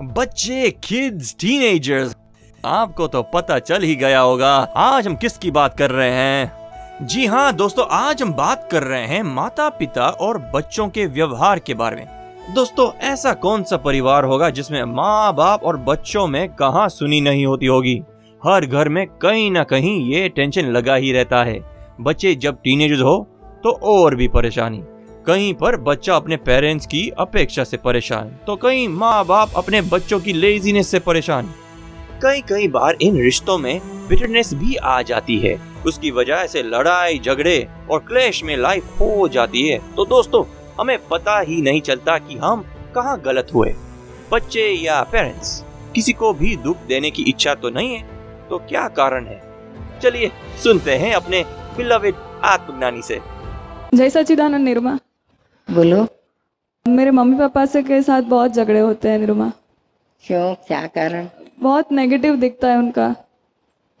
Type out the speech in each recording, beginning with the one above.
बच्चे kids teenagers आपको तो पता चल ही गया होगा, आज हम किसकी बात कर रहे हैं? जी हाँ दोस्तों, आज हम बात कर रहे हैं माता पिता और बच्चों के व्यवहार के बारे में। दोस्तों, ऐसा कौन सा परिवार होगा जिसमें माँ बाप और बच्चों में कहा सुनी नहीं होती होगी? हर घर में कहीं ना कहीं ये टेंशन लगा ही रहता है। बच्चे जब टीनेजर्स हो तो और भी परेशानी। कहीं पर बच्चा अपने पेरेंट्स की अपेक्षा से परेशान तो कहीं माँ बाप अपने बच्चों की लेजीनेस से परेशान। कई कई बार इन रिश्तों में बिटरनेस भी आ जाती है। उसकी वजह से लड़ाई, झगड़े और क्लेश में लाइफ हो जाती है। तो दोस्तों, हमें पता ही नहीं चलता कि हम कहाँ गलत हुए। बच्चे या पेरेंट्स किसी को भी दुख देने की इच्छा तो नहीं है तो क्या कारण है? चलिए सुनते हैं अपने आत्मज्ञानी से। जय सचिदानंद निरुमा। बोलो। मेरे मम्मी पापा से के साथ बहुत झगड़े होते हैं निरुमा। क्यों? क्या कारण? बहुत नेगेटिव दिखता है उनका।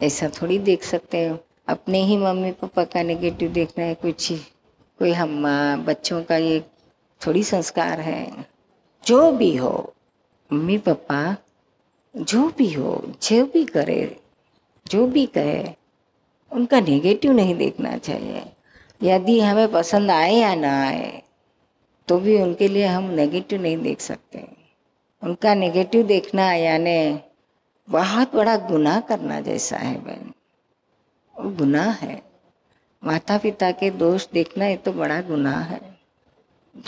ऐसा थोड़ी देख सकते हो। अपने ही मम्मी पापा का नेगेटिव देखना है कुछ ही। कोई हम बच्चों का ये थोड़ी संस्कार है। जो भी हो मम्मी पापा जो भी हो जो भी करे जो भी कहे उनका नेगेटिव नहीं देखना चाहिए। यदि हमें पसंद आए या ना आए तो भी उनके लिए हम नेगेटिव नहीं देख सकते उनका नेगेटिव देखना यानी बहुत बड़ा गुनाह करना जैसा है बहन। वो गुनाह है। माता पिता के दोष देखना ये तो बड़ा गुनाह है।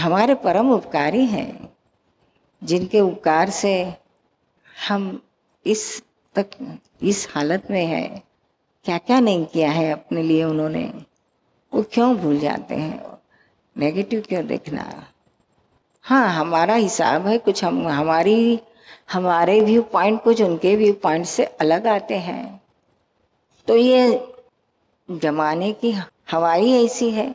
हमारे परम उपकारी हैं, जिनके उपकार से हम इस तक, इस हालत में है। क्या क्या नहीं किया है अपने लिए उन्होंने? वो क्यों भूल जाते हैं? नेगेटिव क्यों देखना? हाँ हमारा हिसाब है, कुछ हम, हमारी, हमारे व्यू पॉइंट कुछ उनके व्यू पॉइंट से अलग आते हैं। तो ये जमाने की हमारी ऐसी है।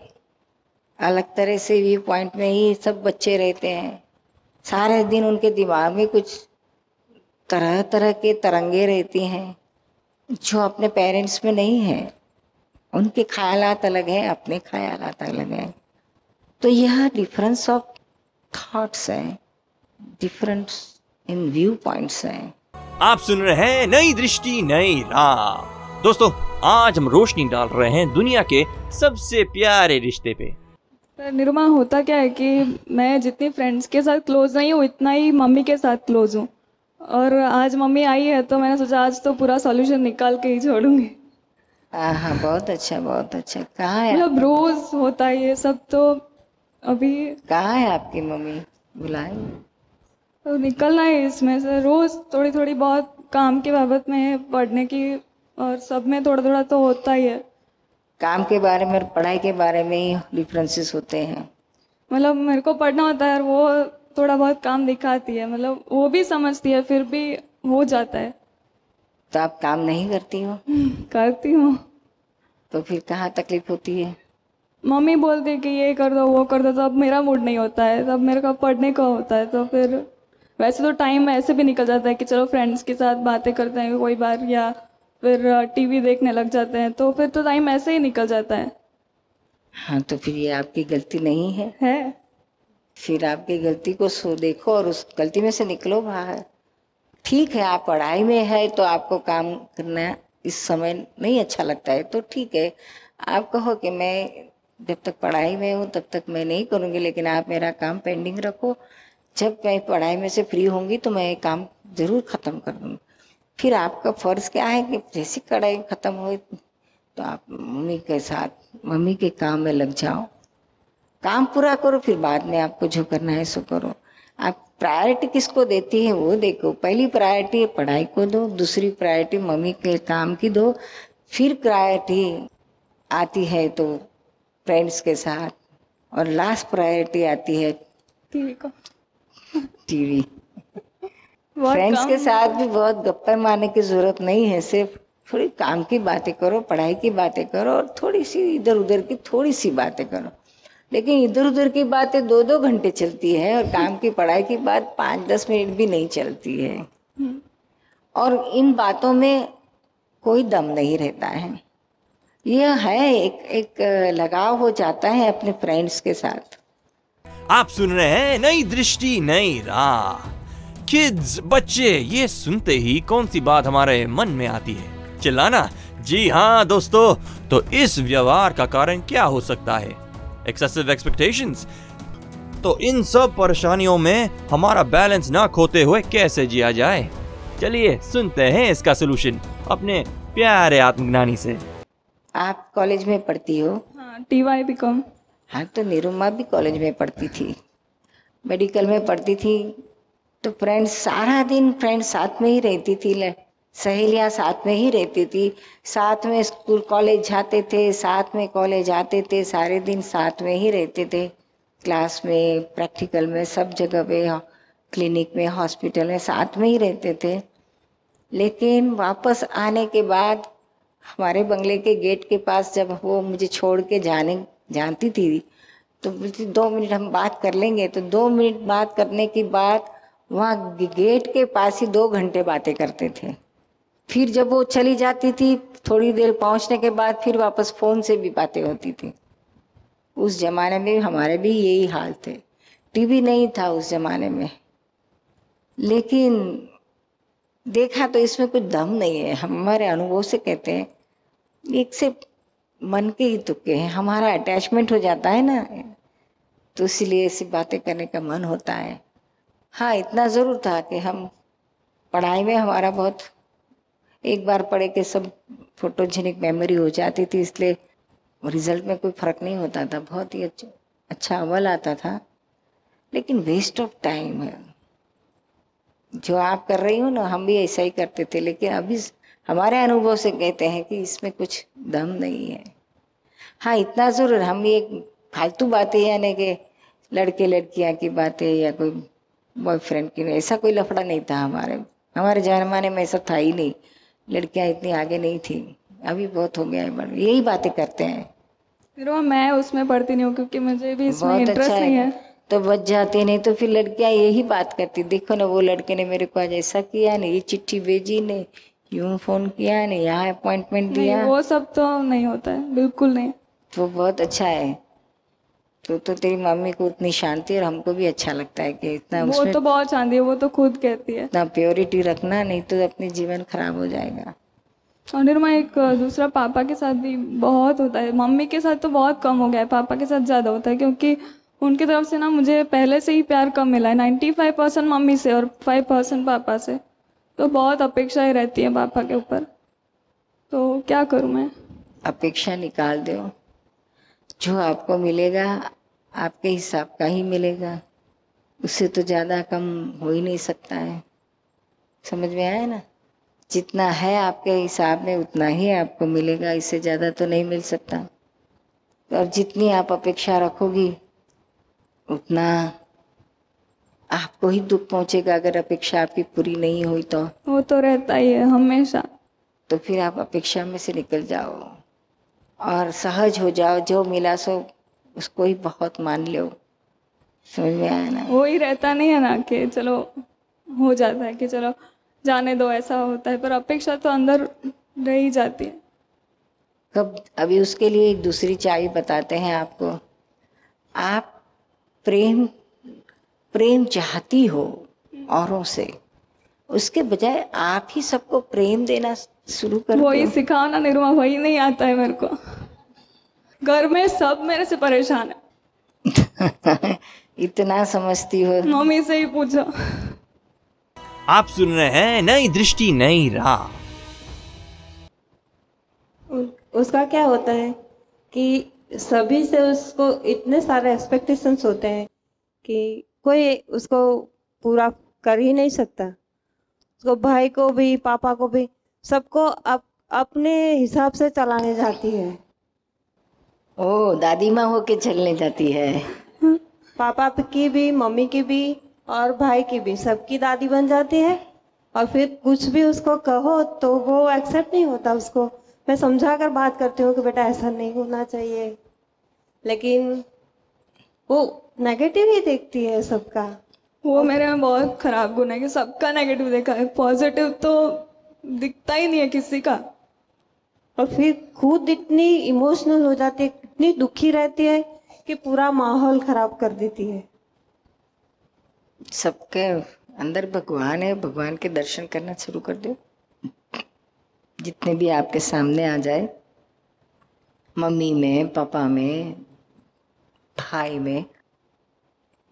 अलग तरह से व्यू पॉइंट में ही सब बच्चे रहते हैं। सारे दिन उनके दिमाग में कुछ तरह तरह के तरंगे रहती हैं, जो अपने पेरेंट्स में नहीं है। उनके ख्यालात अलग हैं, अपने ख्यालात अलग हैं। तो यह डिफरेंस ऑफ़ थॉट्स है डिफरेंस इन व्यू पॉइंट्स हैं। आप सुन रहे हैं नई दृष्टि नई राह। दोस्तों आज हम रोशनी डाल रहे हैं दुनिया के सबसे प्यारे रिश्ते पे। पर निरुमा होता क्या है कि मैं जितनी फ्रेंड्स के साथ क्लोज नहीं हूँ इतना ही मम्मी के साथ क्लोज हूँ। और आज मम्मी आई है तो मैंने सोचा आज तो पूरा सॉल्यूशन निकाल के ही छोड़ूँगी। हाँ बहुत अच्छा बहुत अच्छा। कहाँ है? मतलब रोज होता है ये सब तो अभी कहाँ है आपकी मम्मी? बुलाए तो निकलना है इसमें से। रोज थोड़ी थोड़ी बहुत काम के बाबत में पढ़ने की और सब में थोड़ा थोड़ा तो होता ही है। काम के बारे में और पढ़ाई के बारे में ही डिफरेंसेस होते हैं। मतलब मेरे को पढ़ना होता है और वो थोड़ा बहुत काम दिखाती है। मतलब वो भी समझती है फिर भी हो जाता है। तो आप काम नहीं करती हो? करती हूँ। तो फिर कहाँ तकलीफ़ होती है? मम्मी बोलती है कि ये कर दो वो कर दो तो अब मेरा मूड नहीं होता है तब मेरे को पढ़ने का होता है तो फिर वैसे तो टाइम ऐसे भी निकल जाता है कि चलो फ्रेंड्स के साथ बातें करते हैं कोई बार या फिर टीवी देखने लग जाते हैं तो फिर तो टाइम ऐसे ही निकल जाता है। हाँ तो फिर ये आपकी गलती नहीं है। है। फिर आपकी गलती को सो देखो और उस गलती में से निकलो बाहर। ठीक है आप पढ़ाई में है तो आपको काम करना इस समय नहीं अच्छा लगता है तो ठीक है। आप कहो कि मैं जब तक पढ़ाई में हूँ, तब तक मैं नहीं करूँगी, लेकिन आप मेरा काम पेंडिंग रखो। जब मैं पढ़ाई में से फ्री होंगी तो मैं ये काम ज़रूर खत्म कर दूँगी। फिर आपका फ़र्ज़ क्या है कि जैसी कढ़ाई खत्म हो तो आप मम्मी के साथ, मम्मी के काम में लग जाओ। काम पूरा करो, फिर बाद में आपको जो करना है सो करो। आप प्रायोरिटी किसको देती है, वो देखो। पहली प्रायोरिटी पढ़ाई को दो, दूसरी प्रायोरिटी मम्मी के काम की दो। फिर प्रायोरिटी आती है तो फ्रेंड्स के साथ। और लास्ट प्रायोरिटी आती है टीवी को। टीवी। फ्रेंड्स के साथ भी बहुत गप्पे मारने की ज़रूरत नहीं है सिर्फ़ थोड़ी काम की बातें करो पढ़ाई की बातें करो और थोड़ी सी इधर उधर की थोड़ी सी बातें करो। लेकिन इधर उधर की बातें दो दो घंटे चलती है और काम की पढ़ाई की बात पाँच दस मिनट भी नहीं चलती है। हम्म, और इन बातों में कोई दम नहीं रहता है। यह है, एक एक लगाव हो जाता है अपने फ्रेंड्स के साथ। आप सुन रहे हैं नई दृष्टि, नई राह। किड्स बच्चे, ये सुनते ही कौन सी बात हमारे मन में आती है? चिल्लाना? जी हाँ दोस्तों तो इस व्यवहार का कारण क्या हो सकता है? एक्सेसिव एक्सपेक्टेशंस तो इन सब परेशानियों में हमारा बैलेंस ना खोते हुए कैसे जिया जाए? चलिए, सुनते हैं इसका सोल्यूशन अपने प्यारे आत्मज्ञानी से। आप कॉलेज में पढ़ती हो? हाँ टी वाई बी कॉम हाँ तो निरुमा भी कॉलेज में पढ़ती थी। मेडिकल में पढ़ती थी। तो फ्रेंड्स सारा दिन फ्रेंड्स साथ में ही रहती थी सहेलियाँ साथ में ही रहती थी। साथ में स्कूल कॉलेज जाते थे साथ में कॉलेज आते थे सारे दिन साथ में ही रहते थे। क्लास में प्रैक्टिकल में सब जगह पे क्लिनिक में हॉस्पिटल में साथ में ही रहते थे। लेकिन वापस आने के बाद हमारे बंगले के गेट के पास जब वो मुझे छोड़ के जाने, जानती थी तो दो मिनट हम बात कर लेंगे तो दो मिनट बात करने के बाद वहाँ गेट के पास ही दो घंटे बातें करते थे। फिर जब वो चली जाती थी, थोड़ी देर पहुँचने के बाद फिर वापस फ़ोन से भी बातें होती थी। उस जमाने में हमारे भी यही हाल थे। टीवी नहीं था उस जमाने में। लेकिन देखा तो इसमें कुछ दम नहीं है। हमारे अनुभव से कहते हैं एक से मन के ही तुक्के हैं। हमारा अटैचमेंट हो जाता है ना। तो इसीलिए ऐसी बातें करने का मन होता है। हाँ इतना ज़रूर था कि हम पढ़ाई में हमारा बहुत एक बार पढ़े के सब फोटोजेनिक मेमोरी हो जाती थी, इसलिए रिज़ल्ट में कोई फ़र्क नहीं होता था। बहुत ही अच्छा अच्छा अव्वल आता था। लेकिन वेस्ट ऑफ़ टाइम है। जो आप कर रही हो ना, हम भी ऐसा ही करते थे। लेकिन अभी हमारे अनुभव से कहते हैं कि इसमें कुछ दम नहीं है। हाँ इतना ज़रूर हम एक फालतू बातें यानी कि लड़के लड़कियाँ की बातें या कोई बॉयफ्रेंड की ऐसा कोई लफड़ा नहीं था हमारे। हमारे जमाने में ऐसा था ही नहीं। लड़कियाँ इतनी आगे नहीं थी। अभी बहुत हो गया है यही बातें करते हैं। फिर वो मैं उसमें पढ़ती नहीं हूँ क्योंकि मुझे भी इसमें बहुत इंटरेस्ट अच्छा नहीं है। तो बच जाते नहीं तो फिर लड़कियाँ यही बात करती देखो ना वो लड़के ने मेरे को आज ऐसा किया नहीं ये चिट्ठी भेजी ने यूँ फ़ोन किया ने यहाँ अपॉइंटमेंट नहीं दिया। वो सब तो नहीं होता है बिल्कुल नहीं। तो बहुत अच्छा है। तो तो तेरी मम्मी को उतनी शांति और हमको भी अच्छा लगता है कि इतना वो तो बहुत चाहती है वो तो खुद कहती है। इतना प्योरिटी रखना नहीं तो अपनी जीवन खराब हो जाएगा। और निर्मा एक दूसरा पापा के साथ भी बहुत होता है। मम्मी के साथ तो बहुत कम हो गया है पापा के साथ ज़्यादा होता है क्योंकि उनकी तरफ़ से ना मुझे पहले से ही प्यार कम मिला है। नाइन्टी फाइव परसेंट मम्मी से और फाइव परसेंट पापा से। तो बहुत अपेक्षाएँ रहती है पापा के ऊपर। तो क्या करूँ मैं? अपेक्षा निकाल दो। जो आपको मिलेगा, आपके हिसाब का ही मिलेगा। उससे तो ज़्यादा कम हो ही नहीं सकता है। समझ में आया ना? जितना है आपके हिसाब में, उतना ही आपको मिलेगा। इससे ज़्यादा तो नहीं मिल सकता। और जितनी आप अपेक्षा रखोगी, उतना आपको ही दुख पहुंचेगा अगर अपेक्षा आपकी पूरी नहीं हुई तो। वो तो रहता ही है हमेशा। तो फिर आप अपेक्षा में से निकल जाओ और सहज हो जाओ जो मिला सो उसको ही बहुत मान लो। समझ में आया ना? वो ही रहता नहीं है ना कि चलो हो जाता है कि चलो जाने दो ऐसा होता है पर अपेक्षा तो अंदर रह ही जाती है। कब अभी उसके लिए एक दूसरी चाबी बताते हैं आपको। आप प्रेम प्रेम चाहती हो औरों से उसके बजाय आप ही सबको प्रेम देना शुरू कर वही सिखाना सिखाओ ना निरुमा वही नहीं आता है मेरे को। घर में सब मेरे से परेशान है। इतना समझती हो। मम्मी से ही पूछो। आप सुन रहे हैं नई दृष्टि नई राह। उसका क्या होता है कि सभी से उसको इतने सारे एक्सपेक्टेशंस होते हैं कि कोई उसको पूरा कर ही नहीं सकता। उसको भाई को भी पापा को भी सबको अप, अपने हिसाब से चलाने जाती है। ओ दादी माँ होके चलने जाती है। पापा की भी मम्मी की भी और भाई की भी सबकी दादी बन जाती है। और फिर कुछ भी उसको कहो तो वो एक्सेप्ट नहीं होता उसको। मैं समझा कर बात करती हूँ कि बेटा ऐसा नहीं होना चाहिए। लेकिन वो नेगेटिव ही देखती है सबका। वो मेरे में बहुत खराब गुण है कि सबका नेगेटिव देखा है। पॉजिटिव तो दिखता ही नहीं है किसी का। और फिर खुद इतनी इमोशनल हो जाती है इतनी दुखी रहती है कि पूरा माहौल खराब कर देती है। सबके अंदर भगवान है भगवान के दर्शन करना शुरू कर दो। जितने भी आपके सामने आ जाए मम्मी में पापा में भाई में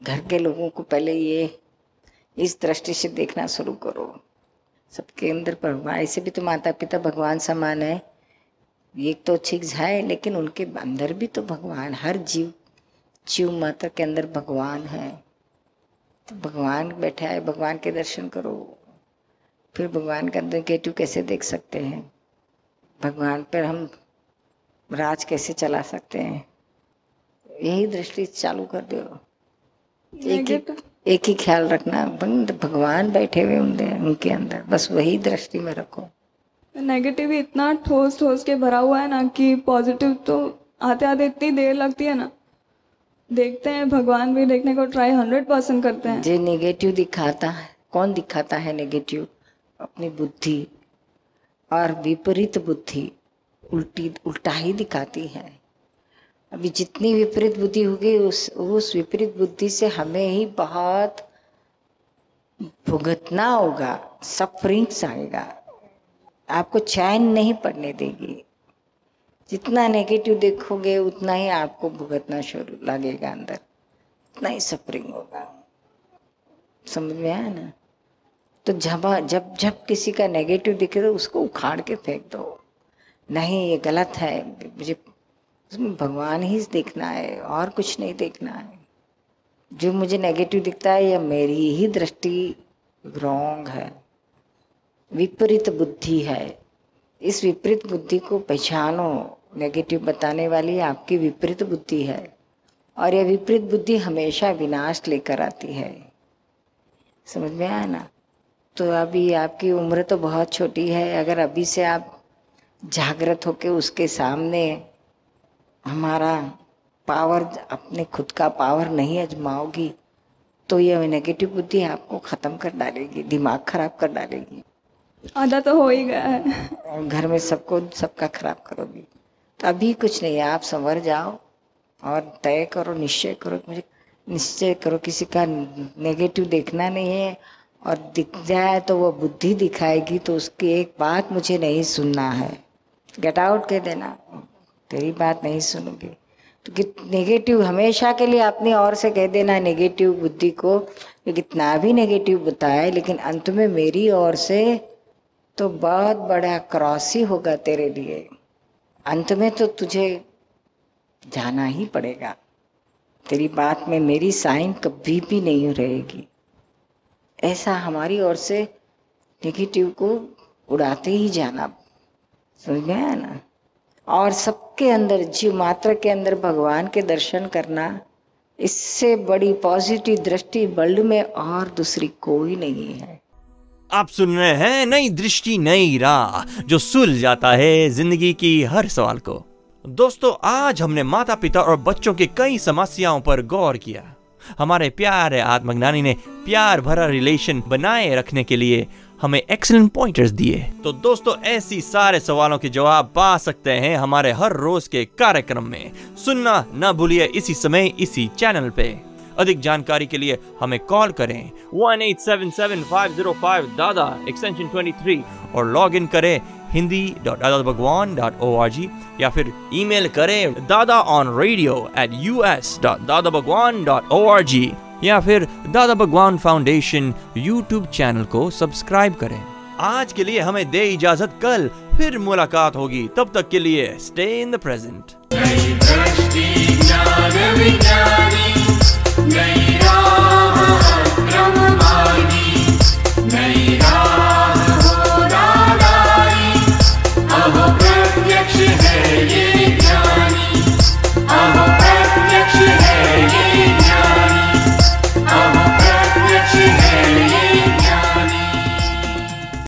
घर के लोगों को पहले ये, इस दृष्टि से देखना शुरू करो। सबके अंदर भगवान, ऐसे भी तो माता पिता भगवान समान है। एक तो ठीक है, लेकिन उनके अंदर भी तो भगवान, हर जीव जीव माता के अंदर भगवान है। तो भगवान बैठा है, भगवान के दर्शन करो। फिर भगवान का नेगेटिव कैसे देख सकते हैं? भगवान पर हम राज कैसे चला सकते हैं? यही दृष्टि चालू कर दो। एक ही एक ही ख्याल रखना बंद भगवान बैठे हुए होंगे उनके अंदर। बस वही दृष्टि में रखो। नेगेटिव इतना ठोस ठोस के भरा हुआ है ना कि पॉजिटिव तो आते आते इतनी देर लगती है ना। देखते हैं भगवान भी देखने को ट्राई हंड्रेड परसेंट करते हैं। जो नेगेटिव दिखाता है कौन दिखाता है नेगेटिव अपनी बुद्धि। और विपरीत बुद्धि उल्टी उल्टा ही दिखाती है। अभी जितनी विपरीत बुद्धि होगी, उस उस विपरीत बुद्धि से हमें ही बहुत भुगतना होगा सफरिंग्स आएगा। आपको चैन नहीं पड़ने देगी। जितना नेगेटिव देखोगे, उतना ही आपको भुगतना शुरू लगेगा अंदर। उतना ही सफरिंग होगा। समझ में आया ना? तो जब जब जब किसी का नेगेटिव दिखे तो उसको उखाड़ के फेंक दो। नहीं, ये गलत है। मुझे उसमें भगवान ही देखना है, और कुछ नहीं देखना है। जो मुझे नेगेटिव दिखता है, या मेरी ही दृष्टि रॉन्ग है, विपरीत बुद्धि है, इस विपरीत बुद्धि को पहचानो। नेगेटिव बताने वाली आपकी विपरीत बुद्धि है, और यह विपरीत बुद्धि हमेशा विनाश लेकर आती है। समझ में आया ना? तो अभी आपकी उम्र तो बहुत छोटी है, अगर अभी से आप जागृत होके उसके सामने हमारा पावर अपने खुद का पावर नहीं आजमाओगी तो यह नेगेटिव बुद्धि आपको खत्म कर डालेगी दिमाग खराब कर डालेगी। आधा तो हो ही गया है। और घर में सबको सबका खराब करोगी। तो अभी कुछ नहीं है आप संवर जाओ और तय करो निश्चय करो मुझे निश्चय करो किसी का नेगेटिव देखना नहीं है और दिख जाए तो वो बुद्धि दिखाएगी तो उसकी एक बात मुझे नहीं सुनना है। गेट आउट कह देना। तेरी बात नहीं सुनूँगी। तो नेगेटिव हमेशा के लिए अपनी और से कह देना नेगेटिव बुद्धि को। कितना भी नेगेटिव बताए लेकिन अंत में मेरी ओर से तो बहुत बड़ा क्रॉस ही होगा तेरे लिए। अंत में तो तुझे जाना ही पड़ेगा। तेरी बात में मेरी साइन कभी भी नहीं रहेगी। ऐसा हमारी ओर से नेगेटिव को उड़ाते ही जाना। समझ गया ना? और सबके अंदर, जीव मात्र के अंदर भगवान के दर्शन करना, इससे बड़ी पॉजिटिव दृष्टि वर्ल्ड में और दूसरी कोई नहीं है। आप सुन रहे हैं नई दृष्टि, नई राह, जो सुल जाता है ज़िंदगी की हर सवाल को। दोस्तों, आज हमने माता पिता और बच्चों की कई समस्याओं पर गौर किया। हमारे प्यारे आत्मज्ञानी ने प्यार भरा रिलेशन बनाए रखने के लिए हमें एक्सलेंट पॉइंटर्स दिए। तो दोस्तों, ऐसी सारे सवालों के जवाब पा सकते हैं हमारे हर रोज के कार्यक्रम में। सुनना न भूलिए इसी समय, इसी चैनल पे। अधिक जानकारी के लिए हमें कॉल करें। One eight seven seven five zero five Dada extension twenty three और लॉग इन करें Hindi dot Dada Bhagwan dot O R G या फिर ईमेल करें Dada on radio at U S dot Dada Bhagwan dot O R G या फिर Dada Bhagwan foundation YouTube channel को subscribe करें। आज के लिए हमें दे इजाज़त, कल फिर मुलाकात होगी। तब तक के लिए स्टे इन द प्रेजेंट